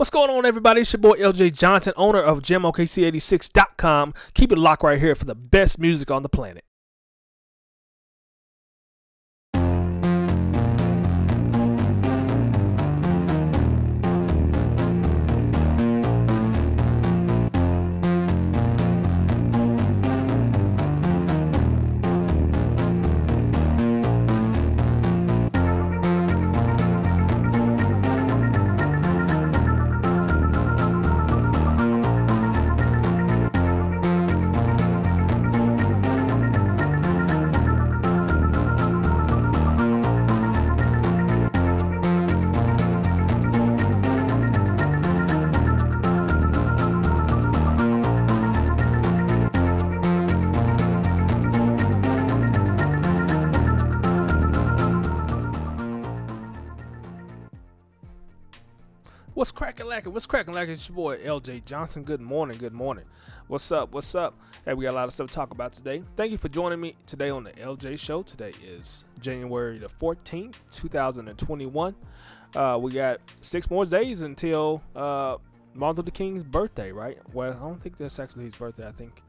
What's going on, everybody? It's your boy LJ Johnson, owner of GemOKC86.com. Keep it locked right here for the best music on the planet. Lacking? What's cracking lacking? It's your boy LJ Johnson. Good morning. Good morning. What's up? What's up? Hey, we got a lot of stuff to talk about today. Thank you for joining me today on the LJ Show. Today is January the 14th, 2021. Uh, we got six more days until uh, Martin Luther King's birthday, right? Well, I don't think that's actually his birthday. I think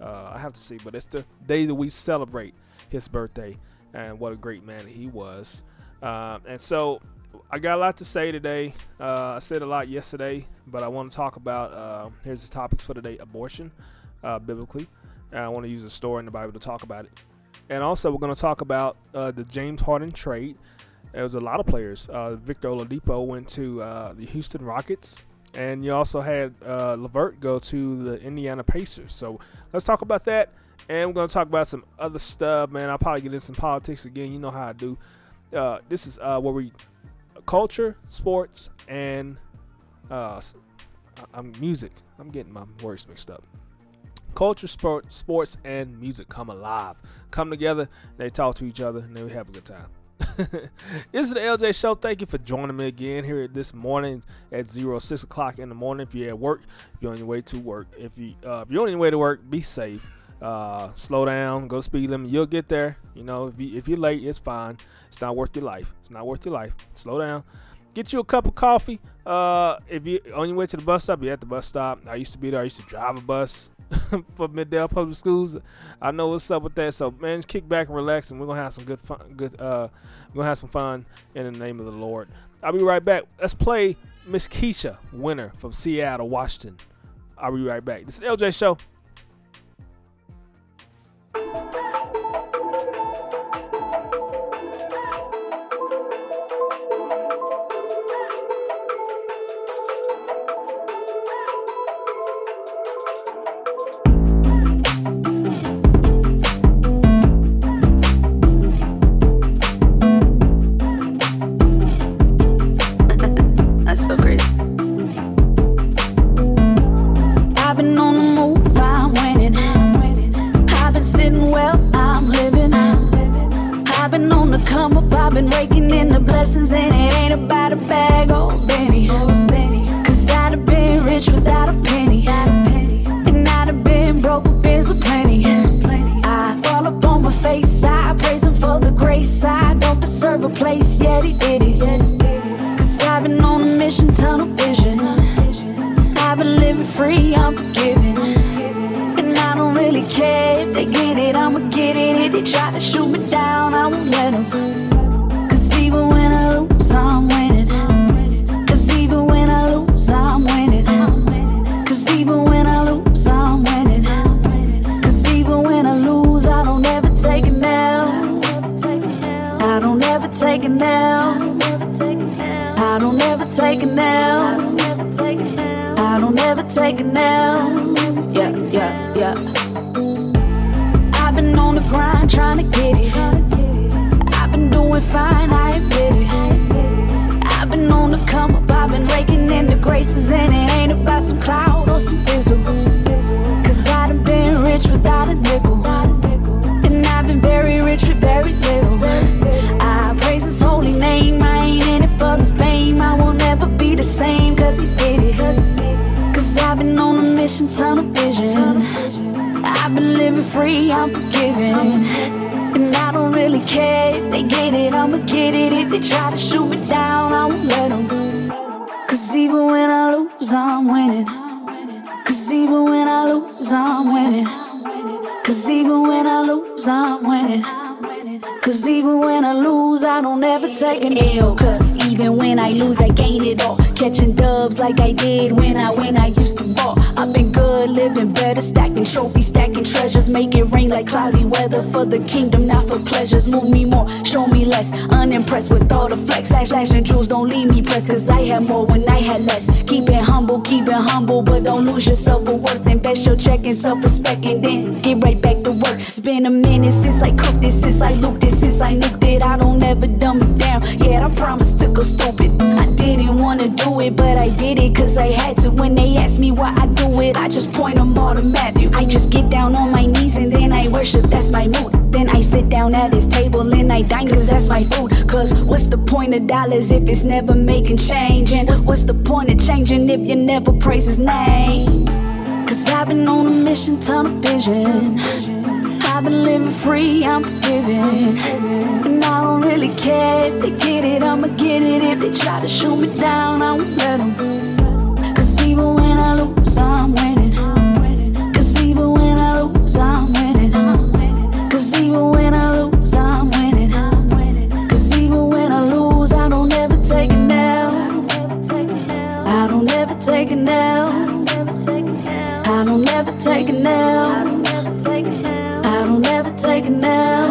uh, I have to see, but it's the day that we celebrate his birthday and what a great man he was. Um, and so I got a lot to say today. Uh, I said a lot yesterday, but I want to talk about. Uh, here's the topics for today: abortion, uh, biblically. And I want to use a story in the Bible to talk about it. And also, we're going to talk about uh, the James Harden trade. There was a lot of players. Uh, Victor Oladipo went to uh, the Houston Rockets, and you also had LeVert go to the Indiana Pacers. So let's talk about that. And we're going to talk about some other stuff, man. I'll probably get into some politics again. You know how I do. this is where we culture, sports, and uh, I'm music. I'm getting my words mixed up. Culture, sport, sports, and music come alive, come together. They talk to each other, and then we have a good time. this is the LJ Show. Thank you for joining me again here this morning at zero six o'clock in the morning. If you're at work, if you're on your way to work, if you uh, if you're on your way to work, be safe. Uh, slow down, go speed limit. You'll get there. You know, if you if you're late, it's fine. It's not worth your life. It's not worth your life. Slow down. Get you a cup of coffee. Uh, if you on your way to the bus stop, you're at the bus stop. I used to be there. I used to drive a bus for Mid-Del Public Schools. I know what's up with that. So man, kick back and relax, and we're gonna have some good fun. Good. Uh, we're gonna have some fun in the name of the Lord. I'll be right back. Let's play Miss Keisha Winter from Seattle, Washington. I'll be right back. This is LJ Show. Thank you. free, I'm forgiven, And I don't really care if they get it, I'ma get it. If they try to shoot me down, I won't let them. Cause even when I lose, I'm winning. Cause even when I lose, I'm winning. Cause even when I lose, I'm winning. Cause even when I lose, I don't ever take it now. I don't ever take it now. I don't ever take it now take a now. Yeah, yeah, yeah. I've been on the grind trying to get it. I've been doing fine, I admit it. I've been on the come up, I've been raking in the graces, and it ain't about passion, tunnel vision. I've been living free, I'm forgiven, And I don't really care if they get it, I'ma get it. If they try to shoot me down, I won't let them. Cause even when I lose, I'm winning. Cause even when I lose, I'm winning. Cause even when I lose, I'm winning. Cause even when I lose, I don't ever take an L. Cause even when I lose, I gain it all. Catching dubs like I did when I when I used to ball better, stacking trophies, stacking treasures, make it rain like cloudy weather for the kingdom, not for pleasures. Move me more, show me less. Unimpressed with all the flex, slash, slash and jewels don't leave me pressed. Cause I had more when I had less. Keep it humble, keep it humble, but don't lose your self worth. Invest your check in self respect and then get right back to work. It's been a minute since I cooked it, since I looped it, since I nuked it. I don't ever dumb it down. Yeah, I promised to go stupid. I didn't wanna do it, but I did it cause I had to. When they asked me why I it, I just point them all to Matthew. I just get down on my knees and then I worship, that's my mood. Then I sit down at his table and I dine cause that's my food. Cause what's the point of dollars if it's never making change? And what's the point of changing if you never praise his name? Cause I've been on a mission, tunnel vision. I've been living free, I'm forgiving. And I don't really care if they get it, I'ma get it. If they try to shoot me down, I won't let them. Lose, I'm winning. Cause even when I lose, I'm winning. Cause even when I lose, I'm winning. Cause even when I lose, I don't ever take it now. I don't ever take it now. I don't ever take it now. I don't ever take it now.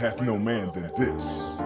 Hath no man than this,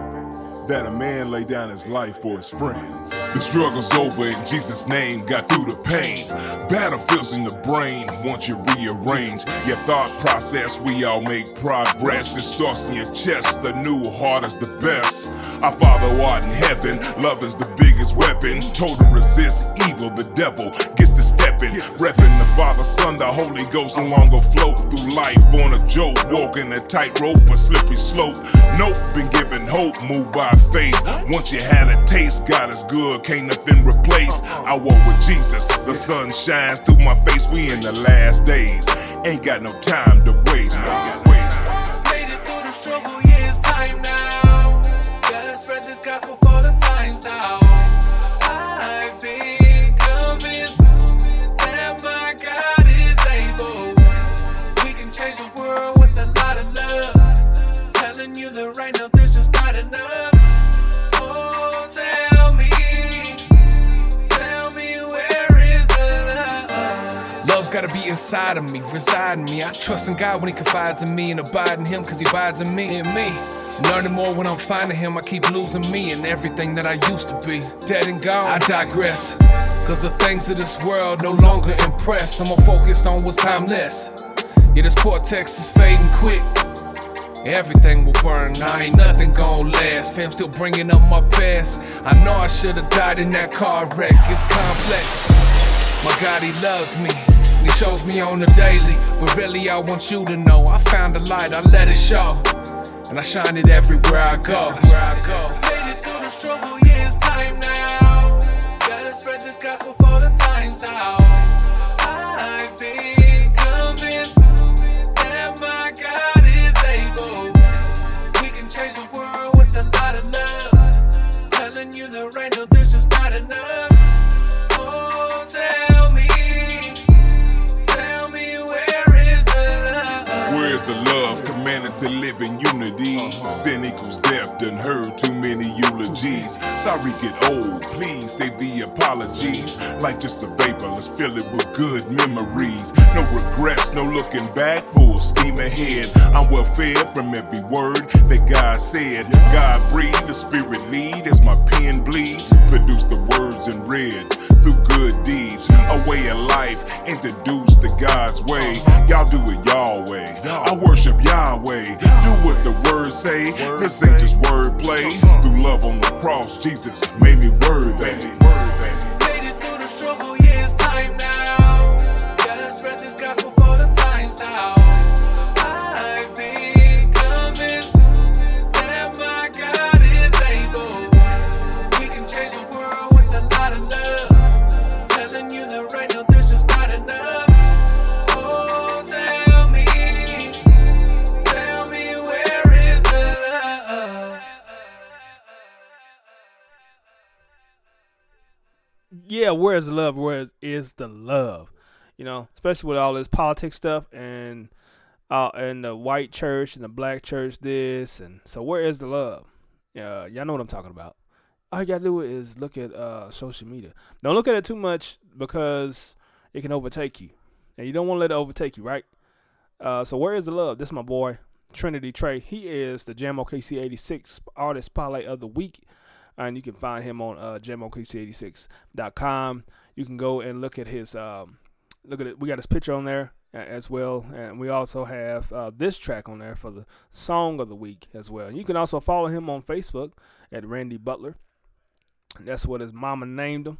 that a man lay down his life for his friends. The struggle's over in Jesus' name, got through the pain. Battlefields in the brain, once you rearrange your thought process. We all make progress. It starts in your chest, the new heart is the best. Our Father art in heaven, love is the biggest weapon. Total resist evil, the devil gets to stepping. Repping the Father, Son, the Holy Ghost, no longer float through life on a joke. Walking a tightrope, a slippery slope. Nope, been given hope, moved by faith. Once you had a taste, God is good, can't nothing replace. I walk with Jesus, the sun shines through my face. We in the last days, ain't got no time to waste. Made inside of me, reside in me. I trust in God when He confides in me and abide in Him cause He abides in me and me. Learning more when I'm finding Him, I keep losing me and everything that I used to be. Dead and gone, I digress. Cause the things of this world no longer impress. I'm more focused on what's timeless. Yeah, this cortex is fading quick. Everything will burn, I ain't nothing gon' last. Fam still bringing up my past. I know I should've died in that car wreck. It's complex. My God, He loves me. He shows me on the daily. But really, I want you to know I found the light, I let it show. And I shine it everywhere I go. Where I go. To live in unity? Sin equals death, done heard too many eulogies. Sorry, get old, please save the apologies. Life just a vapor, let's fill it with good memories. No regrets, no looking back, full steam ahead. I'm well fed from every word that God said. God breathe, the spirit lead as my pen bleeds. Produce the words in red through good deeds. A way of life introduced to God's way. Y'all do it y'all way. I worship Yahweh. Say. This ain't just wordplay. Through love on the cross, Jesus made me love? Where is the love? You know, especially with all this politics stuff and uh and the white church and the black church this and so where is the love? Yeah, y'all know what I'm talking about. All you gotta do is look at uh social media. Don't look at it too much because it can overtake you. And you don't want to let it overtake you, right? Uh so where is the love? This is my boy, Trinity Trey. He is the Jam OKC 86 artist spotlight of the week and you can find him on uh, jamokc86.com. You can go and look at his um, look at it. We got his picture on there as well, and we also have uh, this track on there for the song of the week as well. You can also follow him on Facebook at Randy Butler. That's what his mama named him.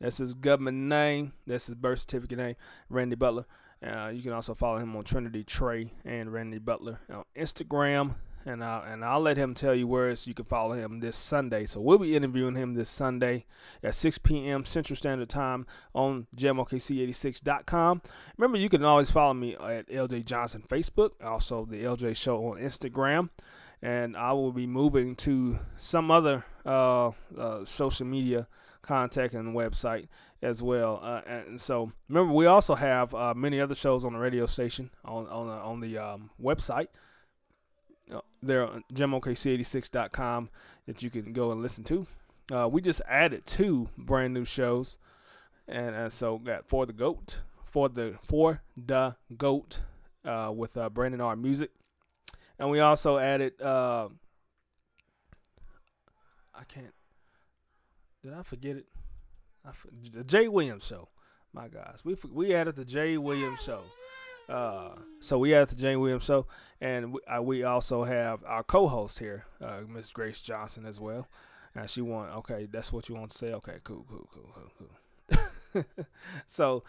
That's his government name. That's his birth certificate name, Randy Butler. Uh, you can also follow him on Trinity Trey and Randy Butler on Instagram and I'll, and I'll let him tell you where you can follow him this Sunday. So we'll be interviewing him this Sunday at 6 p.m. Central Standard Time on gemokc86.com. Remember, you can always follow me at LJ Johnson Facebook, also the LJ Show on Instagram, and I will be moving to some other uh, uh, social media contact and website as well. Uh, and so remember, we also have uh, many other shows on the radio station on on the, on the um, website there on gemokc86.com that you can go and listen to. Uh, we just added two brand new shows and uh, so got for the goat for the for the goat uh, with uh, Brandon R Music, and we also added. Uh, I can't. Did I forget it? I the Jay Williams show. My gosh, we we added the Jay Williams show. Uh, so we added the Jay Williams show, and we, uh, we also have our co-host here, uh, Miss Grace Johnson, as well. And she want okay, that's what you want to say. Okay, cool, cool, cool, cool, cool. so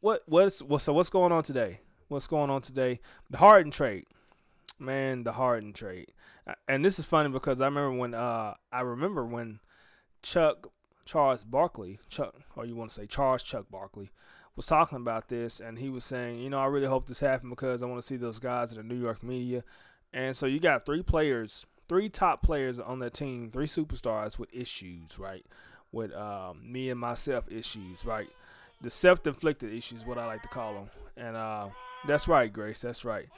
what what's what so what's going on today? What's going on today? The Harden trade, man. The Harden trade, and this is funny because I remember when uh I remember when Chuck Charles Barkley, Chuck, or you want to say Charles Chuck Barkley, was talking about this, and he was saying, you know, I really hope this happened because I want to see those guys in the New York media, and so you got three players, three top players on that team, three superstars with issues, right? With um, me and myself issues, right? The self-inflicted issues, what I like to call them, and uh, that's right, Grace, that's right.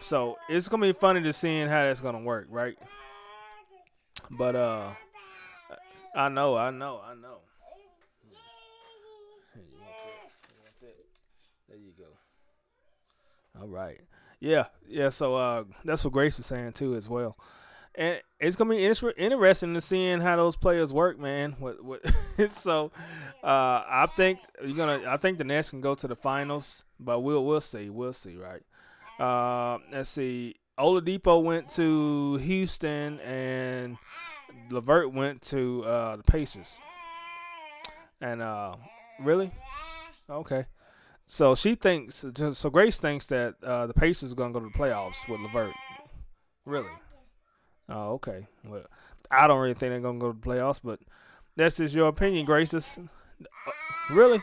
So it's gonna be funny to seeing how that's gonna work, right? But uh, I know, I know, I know. Here, you want that? You want that? There you go. All right. Yeah, yeah. So uh, that's what Grace was saying too, as well. And it's gonna be inter- interesting to seeing how those players work, man. What, what? so, uh, I think you're gonna. I think the Nets can go to the finals, but we'll we'll see. We'll see, right? Uh, let's see. Oladipo went to Houston, and LeVert went to uh, the Pacers. And uh, really, okay. So she thinks. So Grace thinks that uh, the Pacers are gonna go to the playoffs with LeVert. Really? Oh, okay. Well, I don't really think they're gonna go to the playoffs, but that's just your opinion, Grace. Uh, really?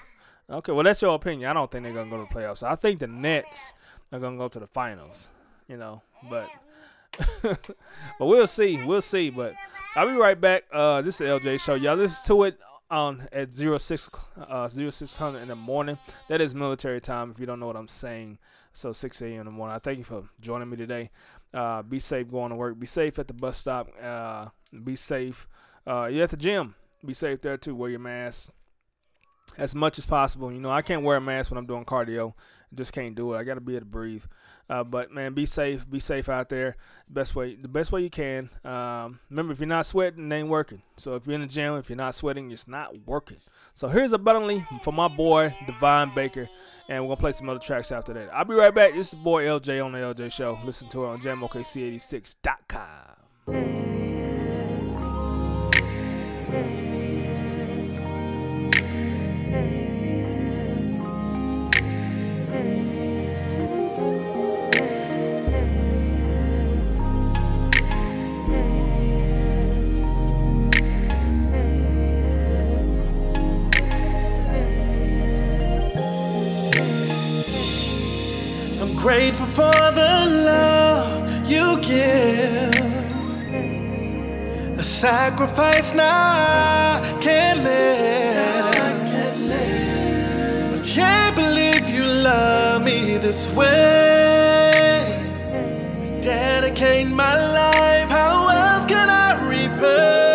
Okay. Well, that's your opinion. I don't think they're gonna go to the playoffs. I think the Nets are gonna go to the finals. You know, but but we'll see. We'll see. But I'll be right back. Uh, this is the LJ show. Y'all listen to it on at 06 uh 0600 in the morning. That is military time. If you don't know what I'm saying, so 6 a.m. in the morning. I thank you for joining me today. Uh, be safe going to work. Be safe at the bus stop. Uh, be safe. Uh, you're at the gym. Be safe there too. Wear your mask as much as possible. You know, I can't wear a mask when I'm doing cardio. Just can't do it. I got to be able to breathe. Uh, but man, be safe. Be safe out there. Best way, the best way you can. Um, remember, if you're not sweating, it ain't working. So if you're in the gym, if you're not sweating, it's not working. So here's a abundantly for my boy Divine Baker, and we're gonna play some other tracks after that. I'll be right back. This is boy LJ on the LJ Show. Listen to it on jamokc86.com. for the love you give. A sacrifice now I can't live. I can't believe you love me this way. I Dedicate my life, how else can I repay?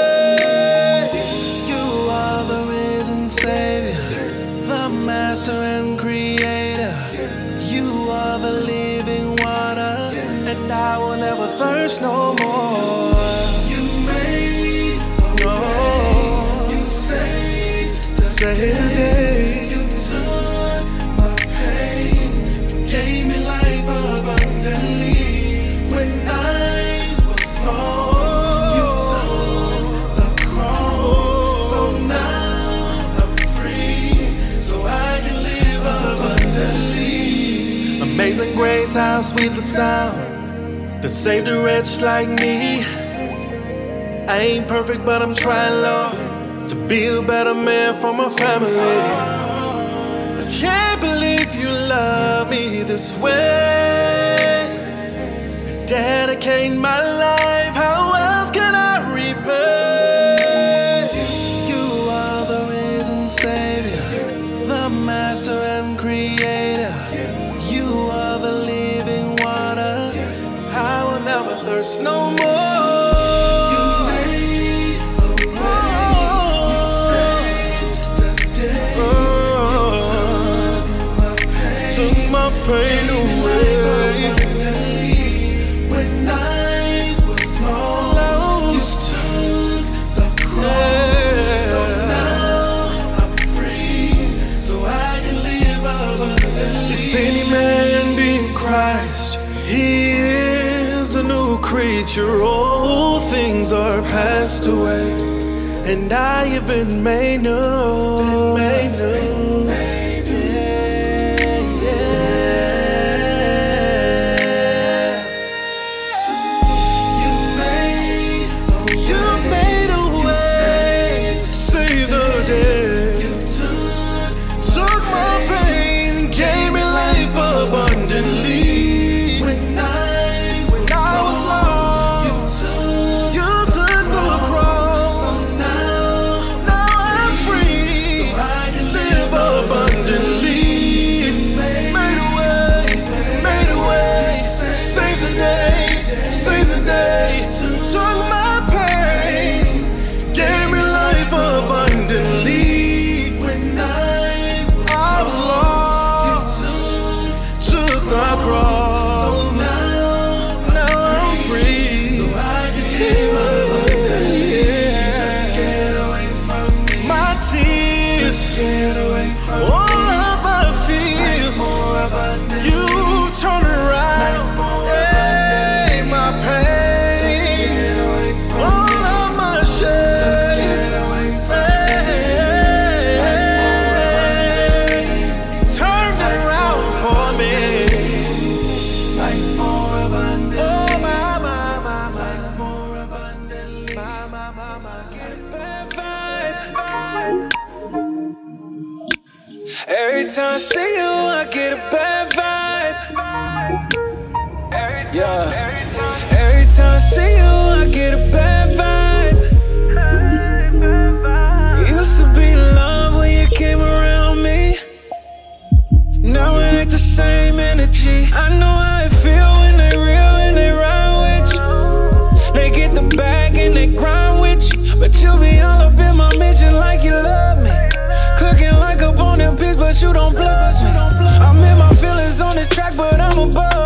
Thirst no more. You made a way. You saved the day. You took my pain, gave me life abundantly. When I was lost, you took the cross. So now I'm free, so I can live abundantly. Amazing grace, how sweet the sound that saved a wretch like me. I ain't perfect, but I'm trying, Lord, to be a better man for my family. I can't believe you love me this way. Dedicate my life, how nature, all things are passed away, and I have been made new. Been made new. I see you, I get a bad vibe. blush, you don't blush. I'm in my feelings on this track, but I'm above.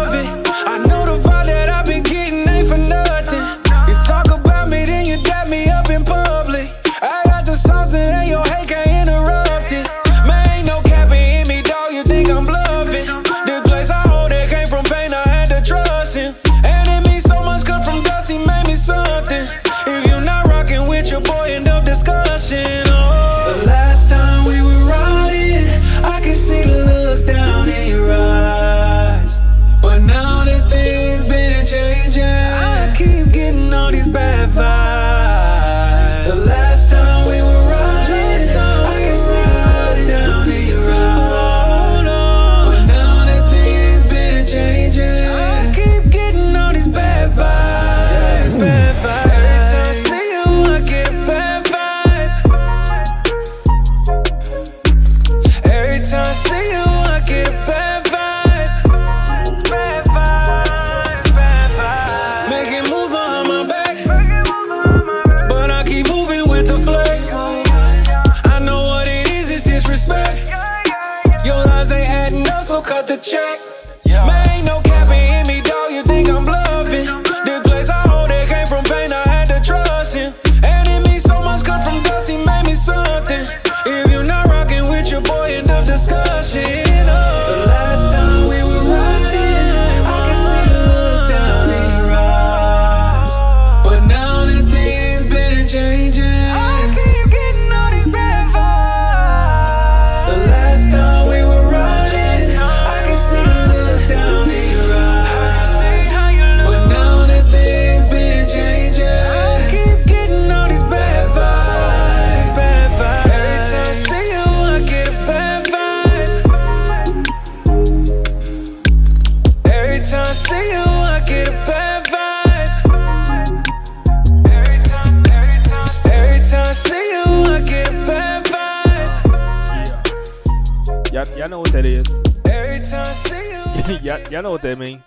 Y'all know what that mean.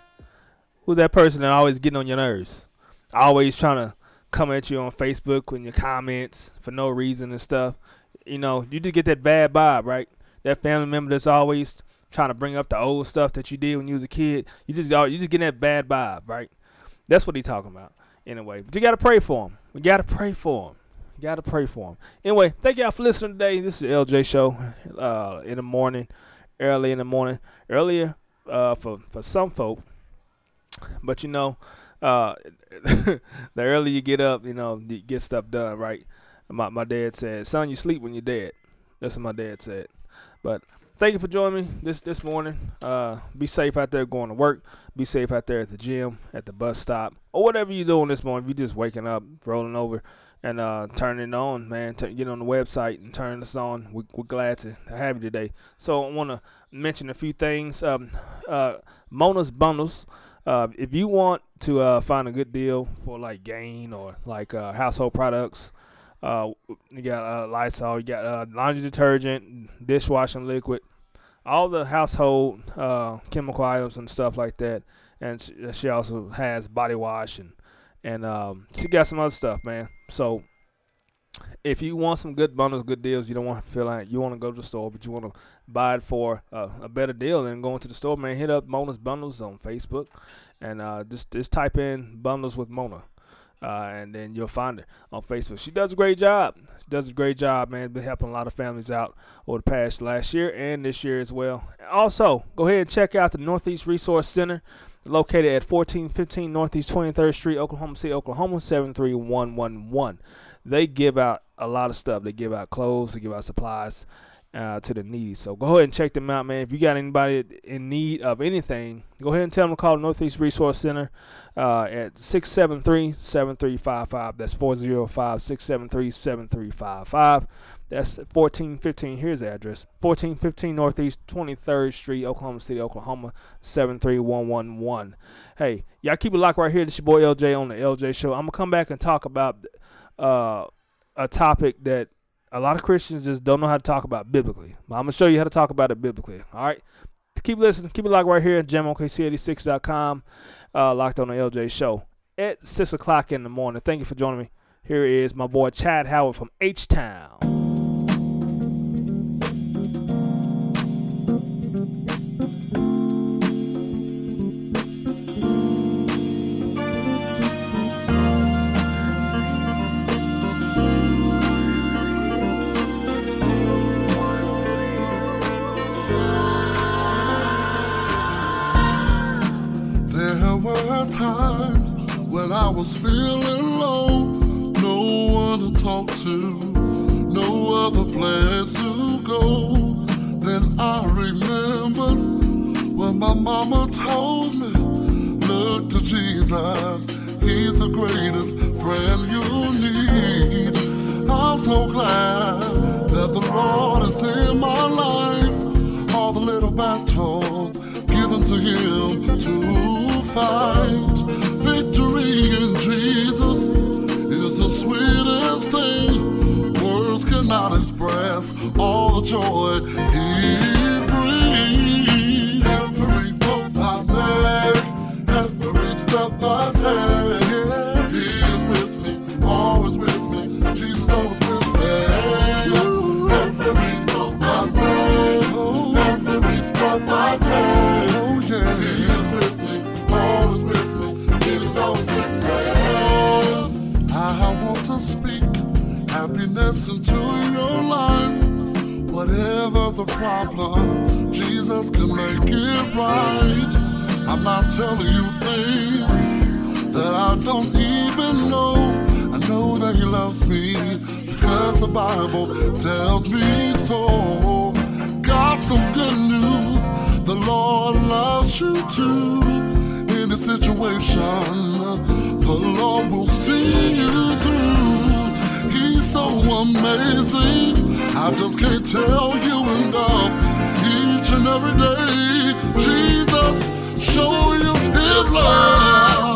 Who's that person that always getting on your nerves? Always trying to come at you on Facebook in your comments for no reason and stuff. You know, you just get that bad vibe, right? That family member that's always trying to bring up the old stuff that you did when you was a kid. You just you just getting that bad vibe, right? That's what he talking about. Anyway, but you gotta pray for him. We gotta pray for him. You gotta pray for him. Anyway, thank y'all for listening today. This is LJ Show. Uh, in the morning, early in the morning, earlier uh, for for some folk. But you know, uh, the earlier you get up, you know, you get stuff done, right? My my dad said, "Son, you sleep when you're dead." That's what my dad said. But thank you for joining me this this morning. Uh, be safe out there going to work. Be safe out there at the gym, at the bus stop, or whatever you're doing this morning. If you're just waking up, rolling over, and uh, turning it on, man, t- get on the website and turn this on. We, we're glad to have you today. So I want to mention a few things. Um, uh, Mona's bundles. Uh, if you want to uh, find a good deal for like Gain or like uh, household products, uh, you got uh, Lysol, you got uh, laundry detergent, dishwashing liquid, all the household uh, chemical items and stuff like that. And she, she also has body wash and and um, she got some other stuff, man. So if you want some good bundles, good deals, you don't want to feel like you want to go to the store, but you want to buy it for uh, a better deal than going to the store, man, hit up Mona's Bundles on Facebook and uh, just just type in bundles with Mona. Uh, and then you'll find her on Facebook. She does a great job. She does a great job, man. Been helping a lot of families out over the past last year and this year as well. Also, go ahead and check out the Northeast Resource Center, located at 1415 Northeast 23rd Street, Oklahoma City, Oklahoma 73111. They give out a lot of stuff. They give out clothes, they give out supplies uh, to the needy. So go ahead and check them out, man. If you got anybody in need of anything, go ahead and tell them to call the Northeast Resource Center uh, at 673-7355. That's 405-673-7355. That's 1415. Here's the address. 1415 Northeast 23rd Street, Oklahoma City, Oklahoma 73111. Hey, y'all keep it locked right here. This your boy LJ on the LJ Show. I'm going to come back and talk about uh, a topic that a lot of Christians just don't know how to talk about biblically. But I'm gonna show you how to talk about it biblically. All right. Keep listening. Keep it locked right here at gemokc86.com. Uh, locked on the LJ show at six o'clock in the morning. Thank you for joining me. Here is my boy Chad Howard from H Town. Will see you through. He's so amazing. I just can't tell you enough. Each and every day, Jesus, show you His love.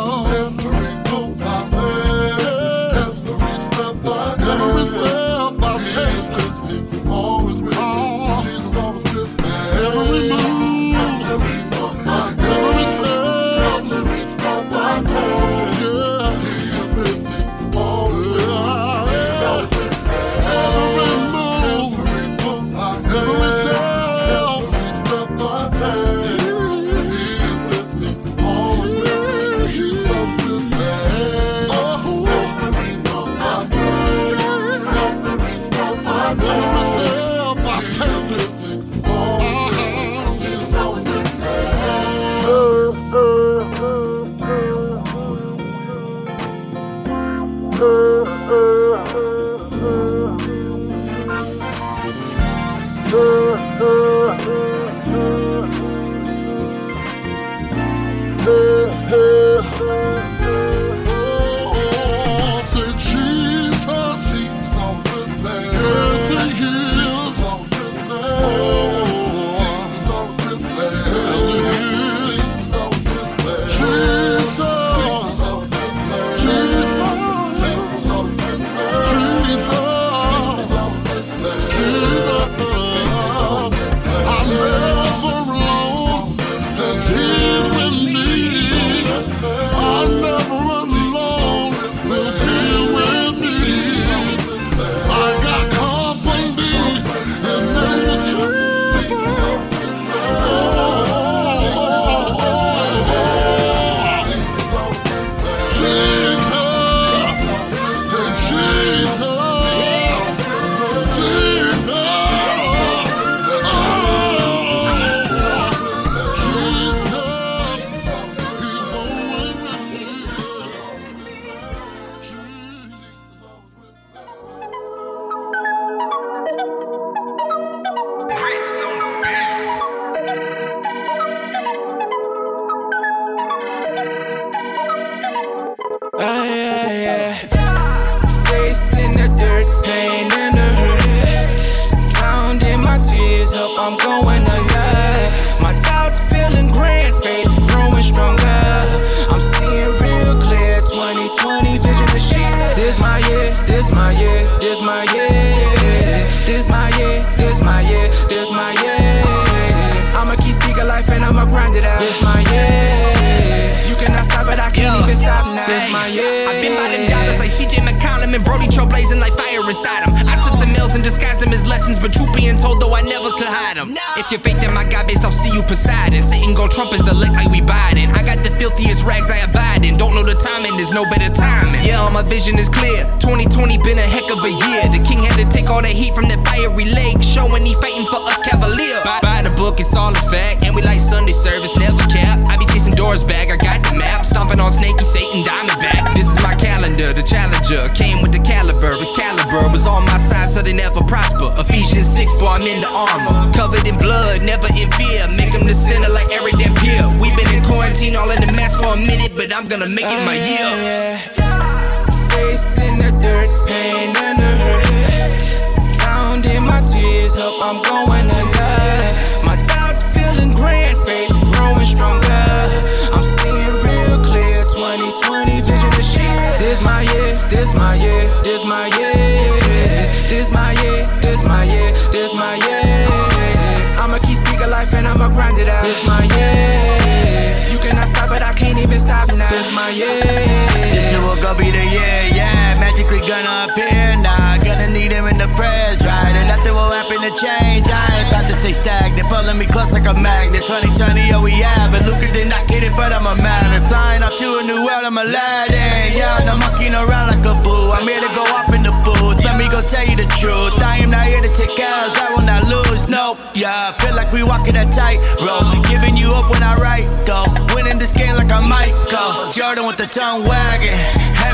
Like a magnet. 2020, oh, we have it. Luka did not get it, but I'm a maverick. Flying off to a new world, I'm Aladdin. Yeah, I'm monkeying around like a boo. I'm here to go off in the booth. Let me go tell you the truth. I am not here to take L's. I will not lose. Nope. Yeah, I feel like we walking that tight rope. Giving you up when I write, go. Winning this game like I'm Michael. Jordan with the tongue wagging.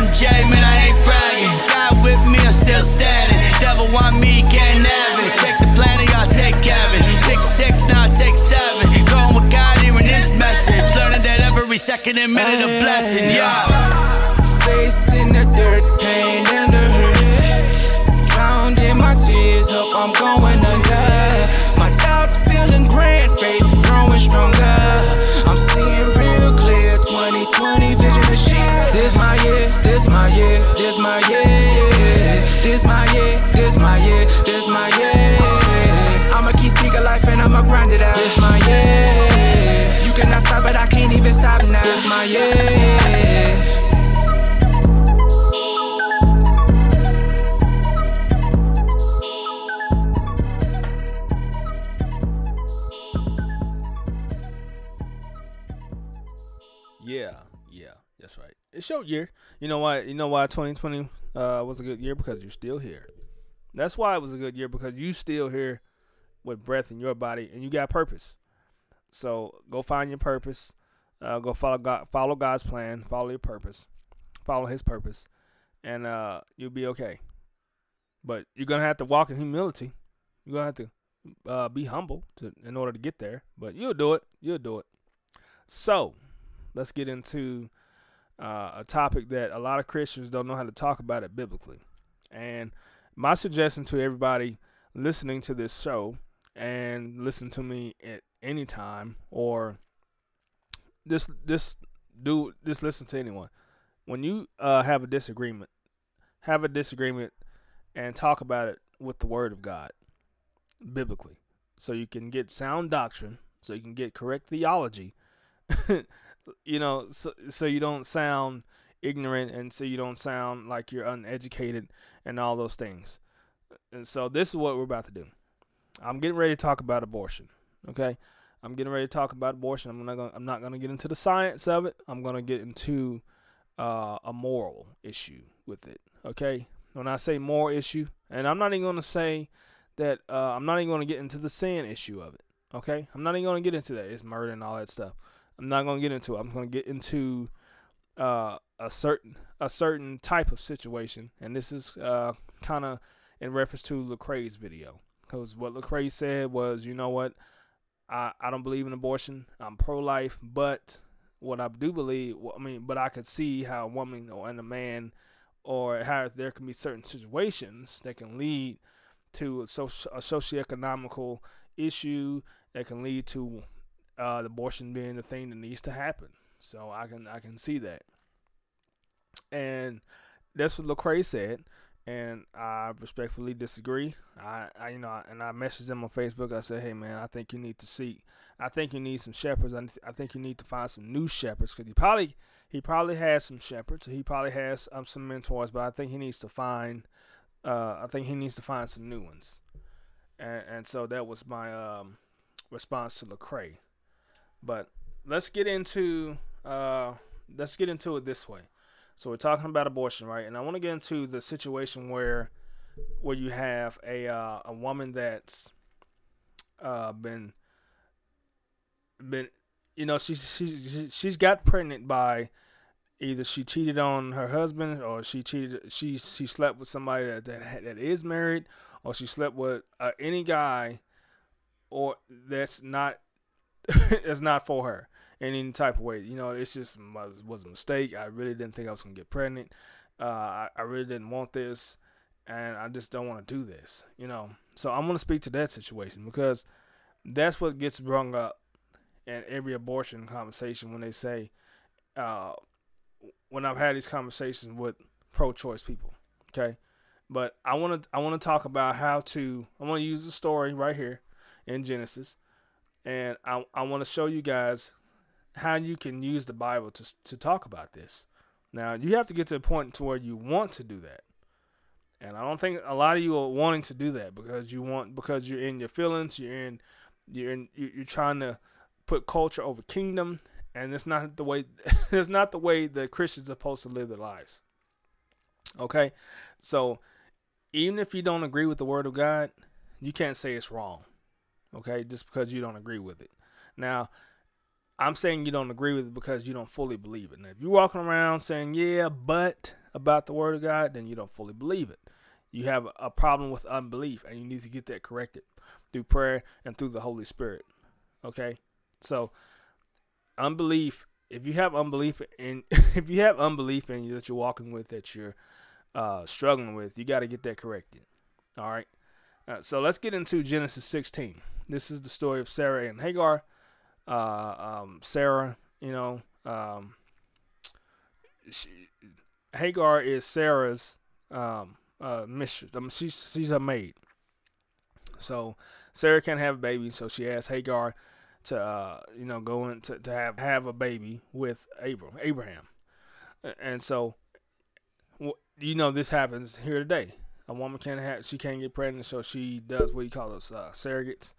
MJ, man, I ain't bragging. God with me, I'm still standing. Devil want me, can't have it. Take the planet, y'all take Kevin. Six, six, take seven. Going with God, hearing this message. Learning that every second and minute a blessing, yeah. Face in the dirt, pain and the hurt. Drowned in my tears, hope I'm going under. My doubts feeling grand, faith growing stronger. I'm seeing real clear, 2020 vision of shit. This my year, this my year, this my year. Year. Yeah, yeah, that's right. It's your year. You know why? You know why 2020 uh, was a good year because you're still here. That's why it was a good year because you still here with breath in your body and you got purpose. So go find your purpose. Uh, go follow God. Follow God's plan. Follow your purpose. Follow His purpose, and uh, you'll be okay. But you're gonna have to walk in humility. You're gonna have to uh, be humble to in order to get there. But you'll do it. You'll do it. So let's get into uh, a topic that a lot of Christians don't know how to talk about it biblically. And my suggestion to everybody listening to this show and listen to me at any time or this this do just listen to anyone. When you uh, have a disagreement, have a disagreement and talk about it with the word of God biblically. So you can get sound doctrine, so you can get correct theology you know, so so you don't sound ignorant and so you don't sound like you're uneducated and all those things. And so this is what we're about to do. I'm getting ready to talk about abortion. Okay, I'm getting ready to talk about abortion. I'm not gonna, I'm not going to get into the science of it. I'm going to get into uh, a moral issue with it. Okay, when I say moral issue, and I'm not even going to say that uh, I'm not even going to get into the sin issue of it. Okay, I'm not even going to get into that. It's murder and all that stuff. I'm not gonna get into it. I'm gonna get into uh, a certain a certain type of situation, and this is uh, kind of in reference to Lecrae's video, because what Lecrae said was, you know what, I I don't believe in abortion. I'm pro-life, but what I do believe, I mean, but I could see how a woman or and a man, or how there can be certain situations that can lead to a, soci- a socioeconomical issue that can lead to uh, abortion being the thing that needs to happen. So I can I can see that, and that's what Lecrae said, and I respectfully disagree. I, I you know and I messaged him on Facebook. I said, hey man, I think you need to seek. I think you need some shepherds. I, th- I think you need to find some new shepherds because he probably he probably has some shepherds. He probably has um, some mentors, but I think he needs to find. Uh, I think he needs to find some new ones, and and so that was my um, response to Lecrae. But let's get into uh, let's get into it this way. So we're talking about abortion, right? And I want to get into the situation where where you have a uh, a woman that's uh, been been you know she's she's she's got pregnant by either she cheated on her husband or she cheated she she slept with somebody that that, that is married or she slept with uh, any guy or that's not that's not for her in any type of way. You know, it's just was, a mistake. I really didn't think I was gonna get pregnant. Uh, I, I really didn't want this, and I just don't want to do this. You know, so I'm gonna speak to that situation because that's what gets brung up in every abortion conversation when they say, uh, when I've had these conversations with pro-choice people. Okay, but I want to I want to talk about how to I want to use the story right here in Genesis, and I I want to show you guys how you can use the Bible to to talk about this. Now you have to get to a point to where you want to do that, and I don't think a lot of you are wanting to do that because you want because you're in your feelings, you're in you're in you're trying to put culture over kingdom, and it's not the way it's not the way that Christians are supposed to live their lives. Okay, so even if you don't agree with the word of God, you can't say it's wrong. Okay, just because you don't agree with it. Now, I'm saying you don't agree with it because you don't fully believe it. Now, if you're walking around saying, yeah, but about the word of God, then you don't fully believe it. You have a problem with unbelief and you need to get that corrected through prayer and through the Holy Spirit. Okay? So, unbelief, if you have unbelief in if you have unbelief in you that you're walking with that you're uh, struggling with, you got to get that corrected. All right? Uh, so, let's get into Genesis 16. This is the story of Sarah and Hagar uh, um, Sarah, you know, um, she, Hagar is Sarah's um, uh, mistress. I mean, she's she's her maid. So Sarah can't have a baby, so she asks Hagar to uh, you know go in to, to have have a baby with Abram Abraham, and so you know this happens here today. A woman can't have she can't get pregnant, so she does what you call those uh, surrogates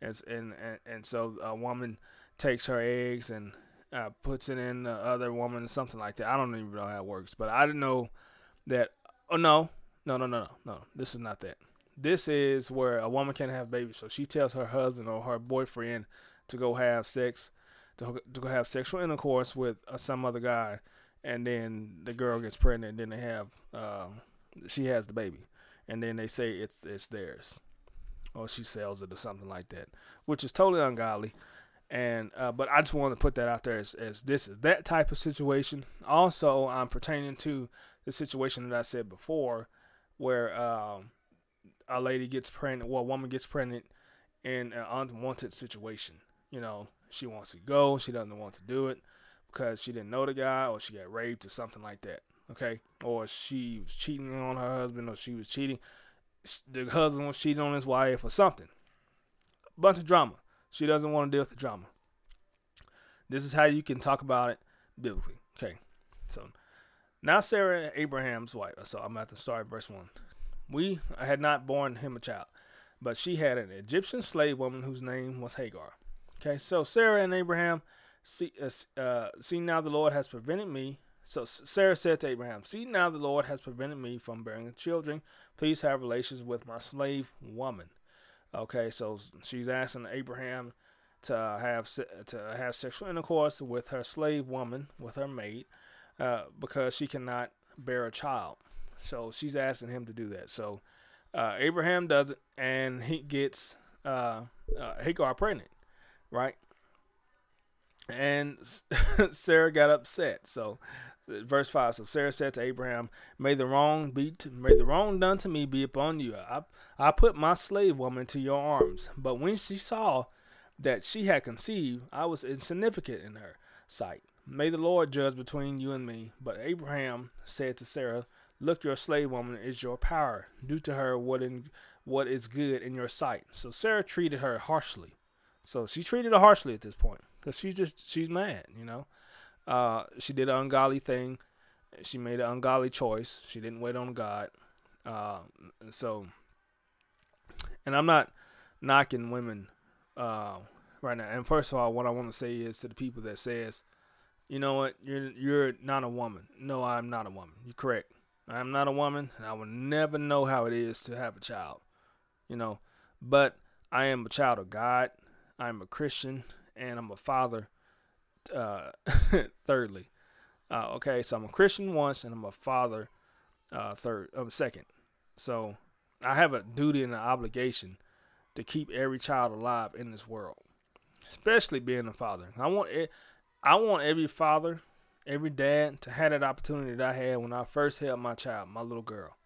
and and and so a woman takes her eggs and uh, puts it in the other woman, something like that. I don't even know how it works, but I didn't know that. Oh no, no, no, no, no, no. This is not that. This is where a woman can't have babies, so she tells her husband or her boyfriend to go have sex, to, to go have sexual intercourse with uh, some other guy, and then the girl gets pregnant. And then they have, uh, she has the baby, and then they say it's it's theirs or she sells it or something like that, which is totally ungodly. And uh, but I just wanted to put that out there as, as this is that type of situation. Also, I'm pertaining to the situation that I said before, where um, a lady gets pregnant, well, a woman gets pregnant in an unwanted situation. You know, she wants to go, she doesn't want to do it because she didn't know the guy, or she got raped, or something like that. Okay, or she was cheating on her husband, or she was cheating the husband was cheating on his wife or something. A bunch of drama. She doesn't want to deal with the drama. This is how you can talk about it biblically. Okay. So now Sarah Abraham's wife. So I'm at the start verse one. We had not born him a child, but she had an Egyptian slave woman whose name was Hagar. Okay, so Sarah and Abraham see, uh, uh, see now the Lord has prevented me so Sarah said to Abraham, See, now the Lord has prevented me from bearing children. Please have relations with my slave woman. Okay, so she's asking Abraham to have to have sexual intercourse with her slave woman, with her maid, uh, because she cannot bear a child. So she's asking him to do that. So uh, Abraham does it, and he gets uh, uh Hagar pregnant, right? And Sarah got upset. So verse five. So Sarah said to Abraham, "May the wrong be to, may the wrong done to me be upon you. I I put my slave woman to your arms. But when she saw that she had conceived, I was insignificant in her sight. May the Lord judge between you and me." But Abraham said to Sarah, "Look, your slave woman is your power. Do to her what in what is good in your sight." So Sarah treated her harshly. So she treated her harshly at this point because she's just she's mad, you know. Uh, she did an ungodly thing. She made an ungodly choice. She didn't wait on God. Uh, so, and I'm not knocking women uh, right now. And first of all, what I want to say is to the people that says, you know what, you're you're not a woman. No, I'm not a woman. You're correct. I'm not a woman, and I will never know how it is to have a child. You know, but I am a child of God. I'm a Christian, and I'm a father. Uh, thirdly, uh, okay, so I'm a Christian once, and I'm a father. Uh, third, uh, second. So I have a duty and an obligation to keep every child alive in this world, especially being a father. I want it. I want every father, every dad to have that opportunity that I had when I first held my child, my little girl.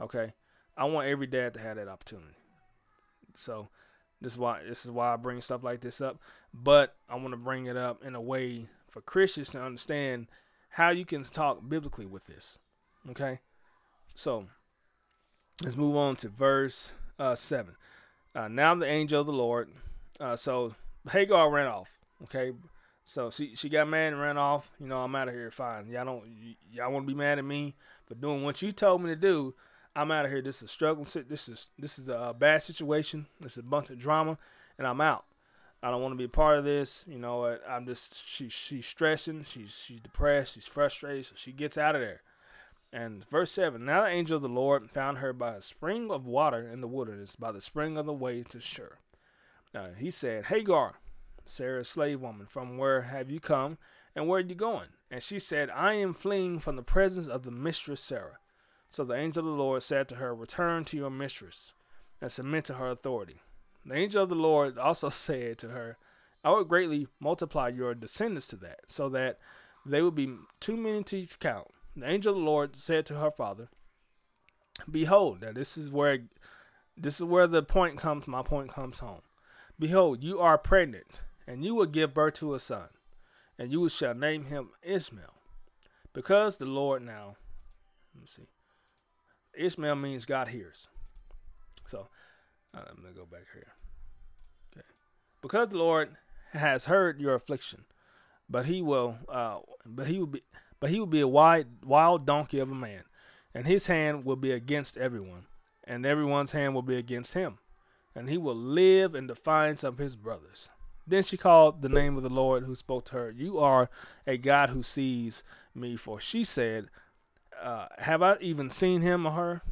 Okay, I want every dad to have that opportunity. So this is why this is why I bring stuff like this up. But I want to bring it up in a way for Christians to understand how you can talk biblically with this. Okay, so let's move on to verse uh, seven. Uh, now the angel of the Lord. Uh, so Hagar ran off. Okay, so she she got mad and ran off. You know, I'm out of here. Fine. Y'all don't y- y'all want to be mad at me for doing what you told me to do. I'm out of here. This is a struggle. This is this is a bad situation. This is a bunch of drama, and I'm out. I don't want to be a part of this. You know what? I'm just she she's stressing. She's she's depressed. She's frustrated. So she gets out of there. And verse seven. Now the angel of the Lord found her by a spring of water in the wilderness, by the spring of the way to Shur. Now he said, Hagar, Sarah's slave woman, from where have you come, and where are you going? And she said, I am fleeing from the presence of the mistress Sarah. So the angel of the Lord said to her, Return to your mistress, and submit to her authority. The angel of the Lord also said to her, I will greatly multiply your descendants to that, so that they will be too many to count. The angel of the Lord said to her father, Behold, now this is where this is where the point comes, my point comes home. Behold, you are pregnant, and you will give birth to a son, and you shall name him Ishmael. Because the Lord now, let me see. Ishmael means God hears. So, uh, I'm going to go back here. Okay. Because the Lord has heard your affliction, but he will, uh, but he will be, but he will be a wild, wild donkey of a man, and his hand will be against everyone, and everyone's hand will be against him and he will live in defiance of his brothers. Then she called the name of the Lord who spoke to her, You are a God who sees me. For she said, uh, Have I even seen him or her?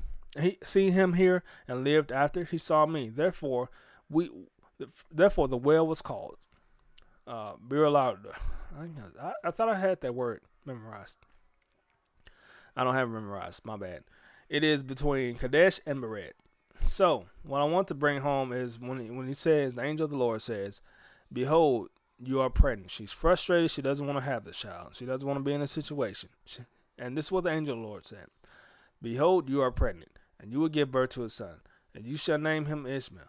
He seen him here and lived after he saw me. Therefore, we, therefore the well was called. Uh, Beer-lahai. I, I thought I had that word memorized. I don't have it memorized. My bad. It is between Kadesh and Bered. So, what I want to bring home is when he, when he says, the angel of the Lord says, Behold, you are pregnant. She's frustrated. She doesn't want to have the child. She doesn't want to be in a situation. She, and this is what the angel of the Lord said Behold, you are pregnant, and you will give birth to a son, and you shall name him Ishmael.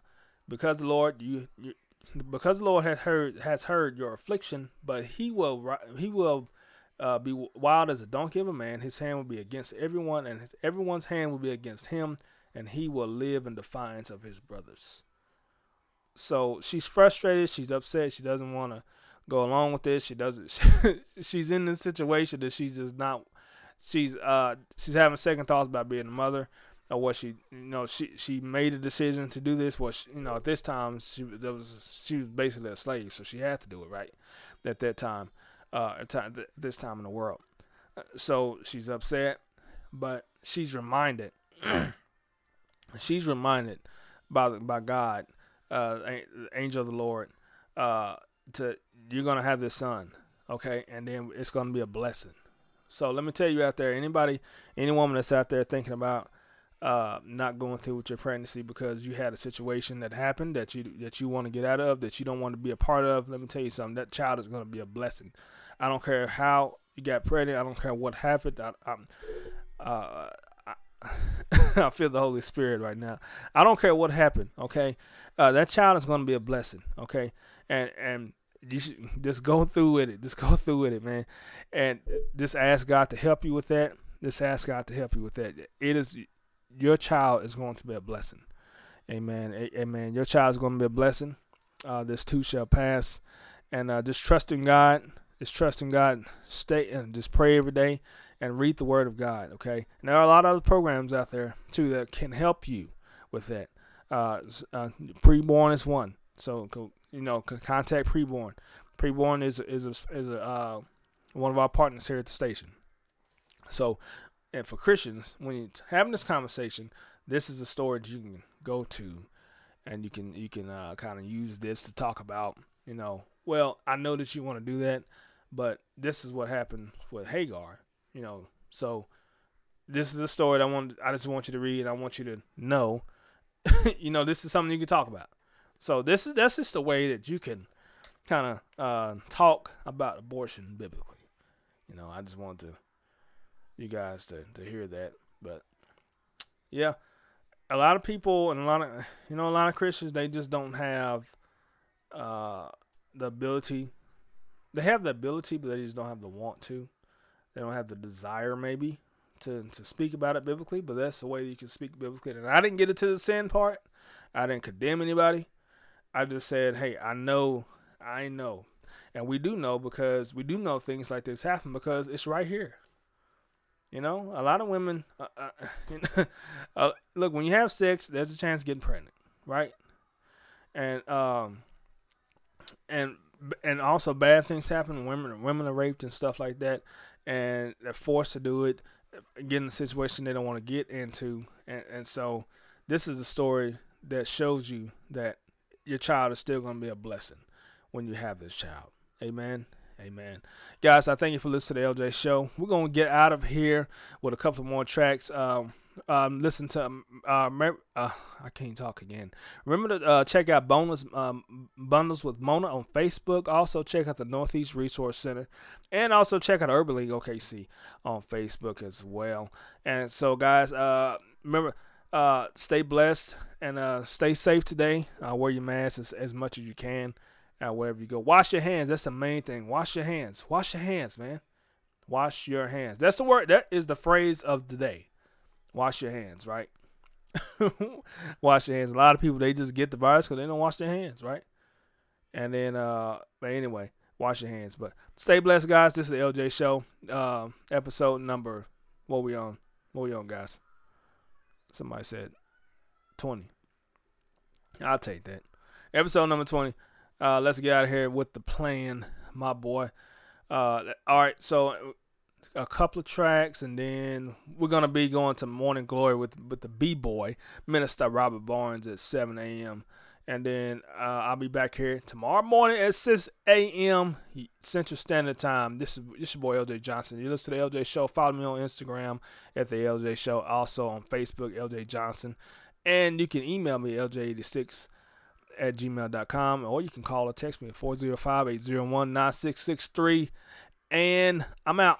Because the Lord you, you because the Lord has heard has heard your affliction, but he will he will uh, be wild as a donkey of a man. His hand will be against everyone, and his, everyone's hand will be against him and he will live in defiance of his brothers. So she's frustrated. She's upset. She doesn't want to go along with this. She doesn't. she's in this situation that she's just not. She's uh she's having second thoughts about being a mother, or what she you know she she made a decision to do this. Was you know at this time she there was she was basically a slave, so she had to do it right at that time. Uh, at time this time in the world. So she's upset, but she's reminded she's reminded by by God, uh, angel of the Lord, uh, to you're gonna have this son, okay, and then it's gonna be a blessing. So let me tell you out there, anybody, any woman that's out there thinking about uh, not going through with your pregnancy because you had a situation that happened that you that you want to get out of, that you don't want to be a part of. Let me tell you something. That child is gonna be a blessing. I don't care how you got pregnant. I don't care what happened. I, uh, I feel the Holy Spirit right now. I don't care what happened. Okay, uh, that child is going to be a blessing. Okay, and and you should just go through with it. Just go through with it, man, and just ask God to help you with that. Just ask God to help you with that. It is your child is going to be a blessing. Amen. Amen. Your child is going to be a blessing. Uh, this too shall pass, and uh, just trust in God. is trust in God. Stay and just pray every day and read the Word of God. Okay. And there are a lot of other programs out there too that can help you with that. Uh, uh, preborn is one. So you know, contact preborn. Preborn is is a, is a uh, one of our partners here at the station. So, and for Christians, when you're having this conversation, this is a storage you can go to, and you can you can uh, kind of use this to talk about. You know, well, I know that you want to do that, but this is what happened with Hagar. You know, so this is a story that I want. I just want you to read. I want you to know. you know, this is something you can talk about. So this is that's just a way that you can kind of uh, talk about abortion biblically. You know, I just want to you guys to to hear that. But yeah, a lot of people and a lot of you know a lot of Christians they just don't have uh, the ability. They have the ability, but they just don't have the want to. They don't have the desire, maybe, to to speak about it biblically. But that's the way you can speak biblically. And I didn't get into the sin part. I didn't condemn anybody. I just said, hey, I know, I know, and we do know because we do know things like this happen because it's right here. You know, a lot of women. Uh, uh, you know, uh, look, when you have sex, there's a chance of getting pregnant, right? And um, and and also bad things happen. Women women are raped and stuff like that, and they're forced to do it, get in a situation they don't want to get into, and and so this is a story that shows you that your child is still going to be a blessing when you have this child. Amen. Amen. Guys, I thank you for listening to the LJ Show. We're going to get out of here with a couple more tracks. Um, um, listen to, um, uh, uh, I can't talk again. Remember to uh, check out bonus um, bundles with Mona on Facebook. Also, check out the Northeast Resource Center, and also check out Urban League OKC on Facebook as well. And so, guys, uh, remember, uh, stay blessed and uh, stay safe today. Wear your mask as, as much as you can uh, wherever you go. Wash your hands. That's the main thing. Wash your hands. Wash your hands, man. Wash your hands. That's the word. That is the phrase of the day. Wash your hands, right? wash your hands. A lot of people they just get the virus because they don't wash their hands, right? And then, uh, but anyway, wash your hands. But stay blessed, guys. This is the LJ Show, uh, episode number. What we on? What we on, guys? Somebody said twenty. I'll take that. Episode number twenty. Uh, let's get out of here with the plan, my boy. Uh, all right, so a couple of tracks, and then we're gonna be going to Morning Glory with with the B Boy Minister Robert Barnes at 7 a.m. And then uh, I'll be back here tomorrow morning at 6 a.m. Central Standard Time. This is this is your boy LJ Johnson. You listen to the LJ Show. Follow me on Instagram at the LJ Show. Also on Facebook, LJ Johnson. And you can email me LJ86 at gmail.com or you can call or text me at 405-801-9663 and i'm out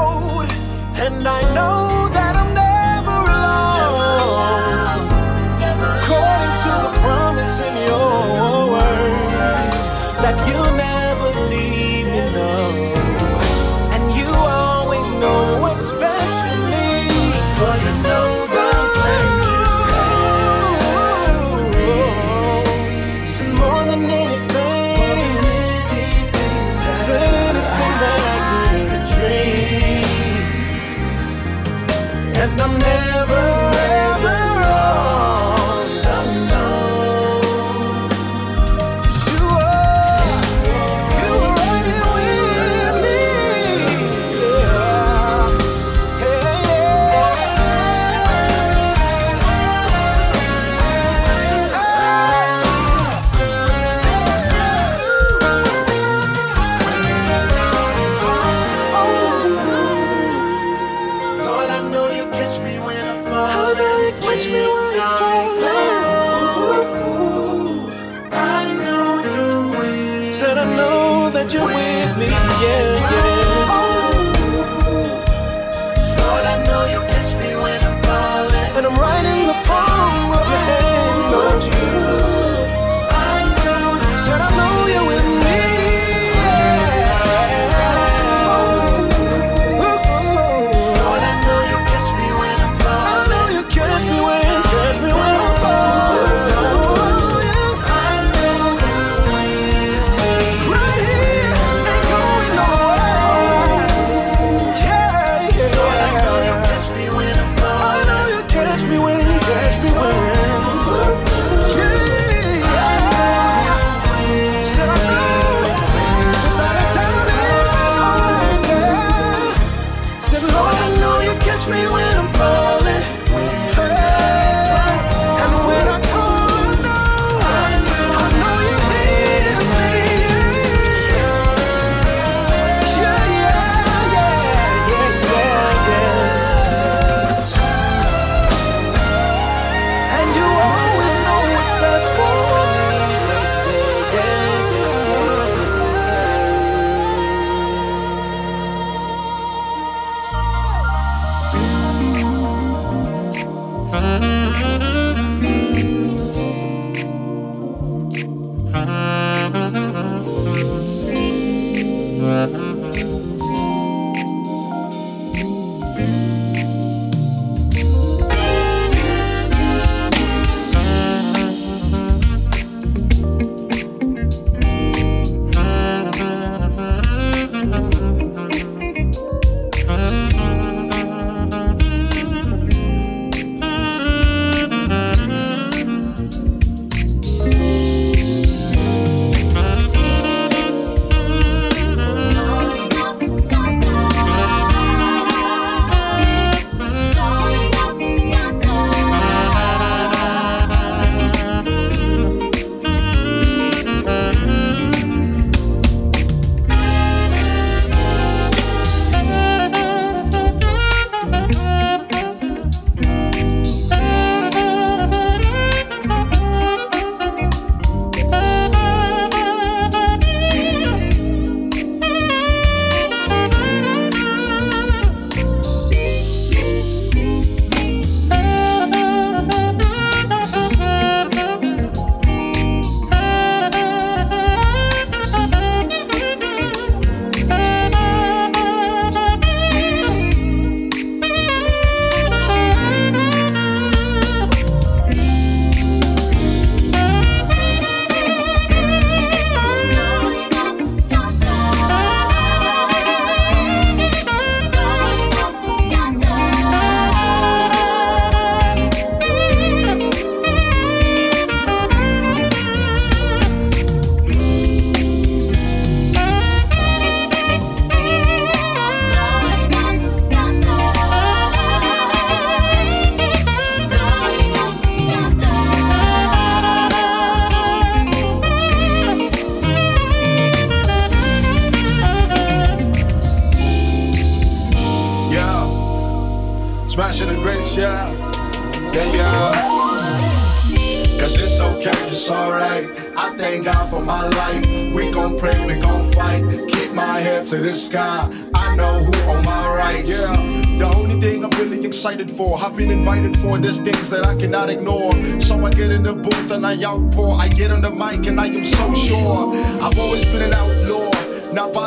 and I know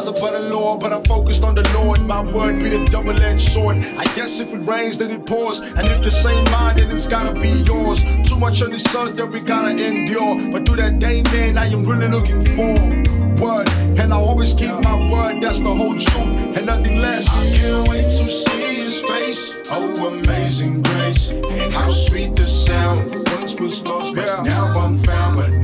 By the law, but I'm focused on the Lord. My word be the double-edged sword. I guess if it rains, then it pours. And if the same mind, then it's gotta be yours. Too much on this earth that we gotta endure. But do that day, man, I am really looking for word. And I always keep my word, that's the whole truth, and nothing less. I can't wait to see his face. Oh, amazing grace. And how sweet the sound. Once was lost, but now I'm found. But now I'm found.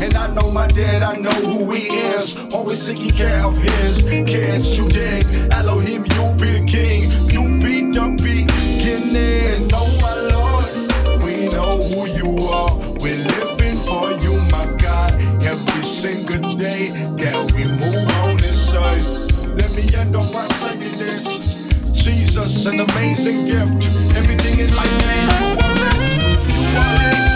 And I know my dad, I know who he is. Always taking care of his kids. You dig? Elohim, you be the king. You be the beginning. Oh my Lord, we know who you are. We're living for you, my God. Every single day that we move on this earth. Let me end on by saying this. Jesus, an amazing gift. Everything in life ain't You are it.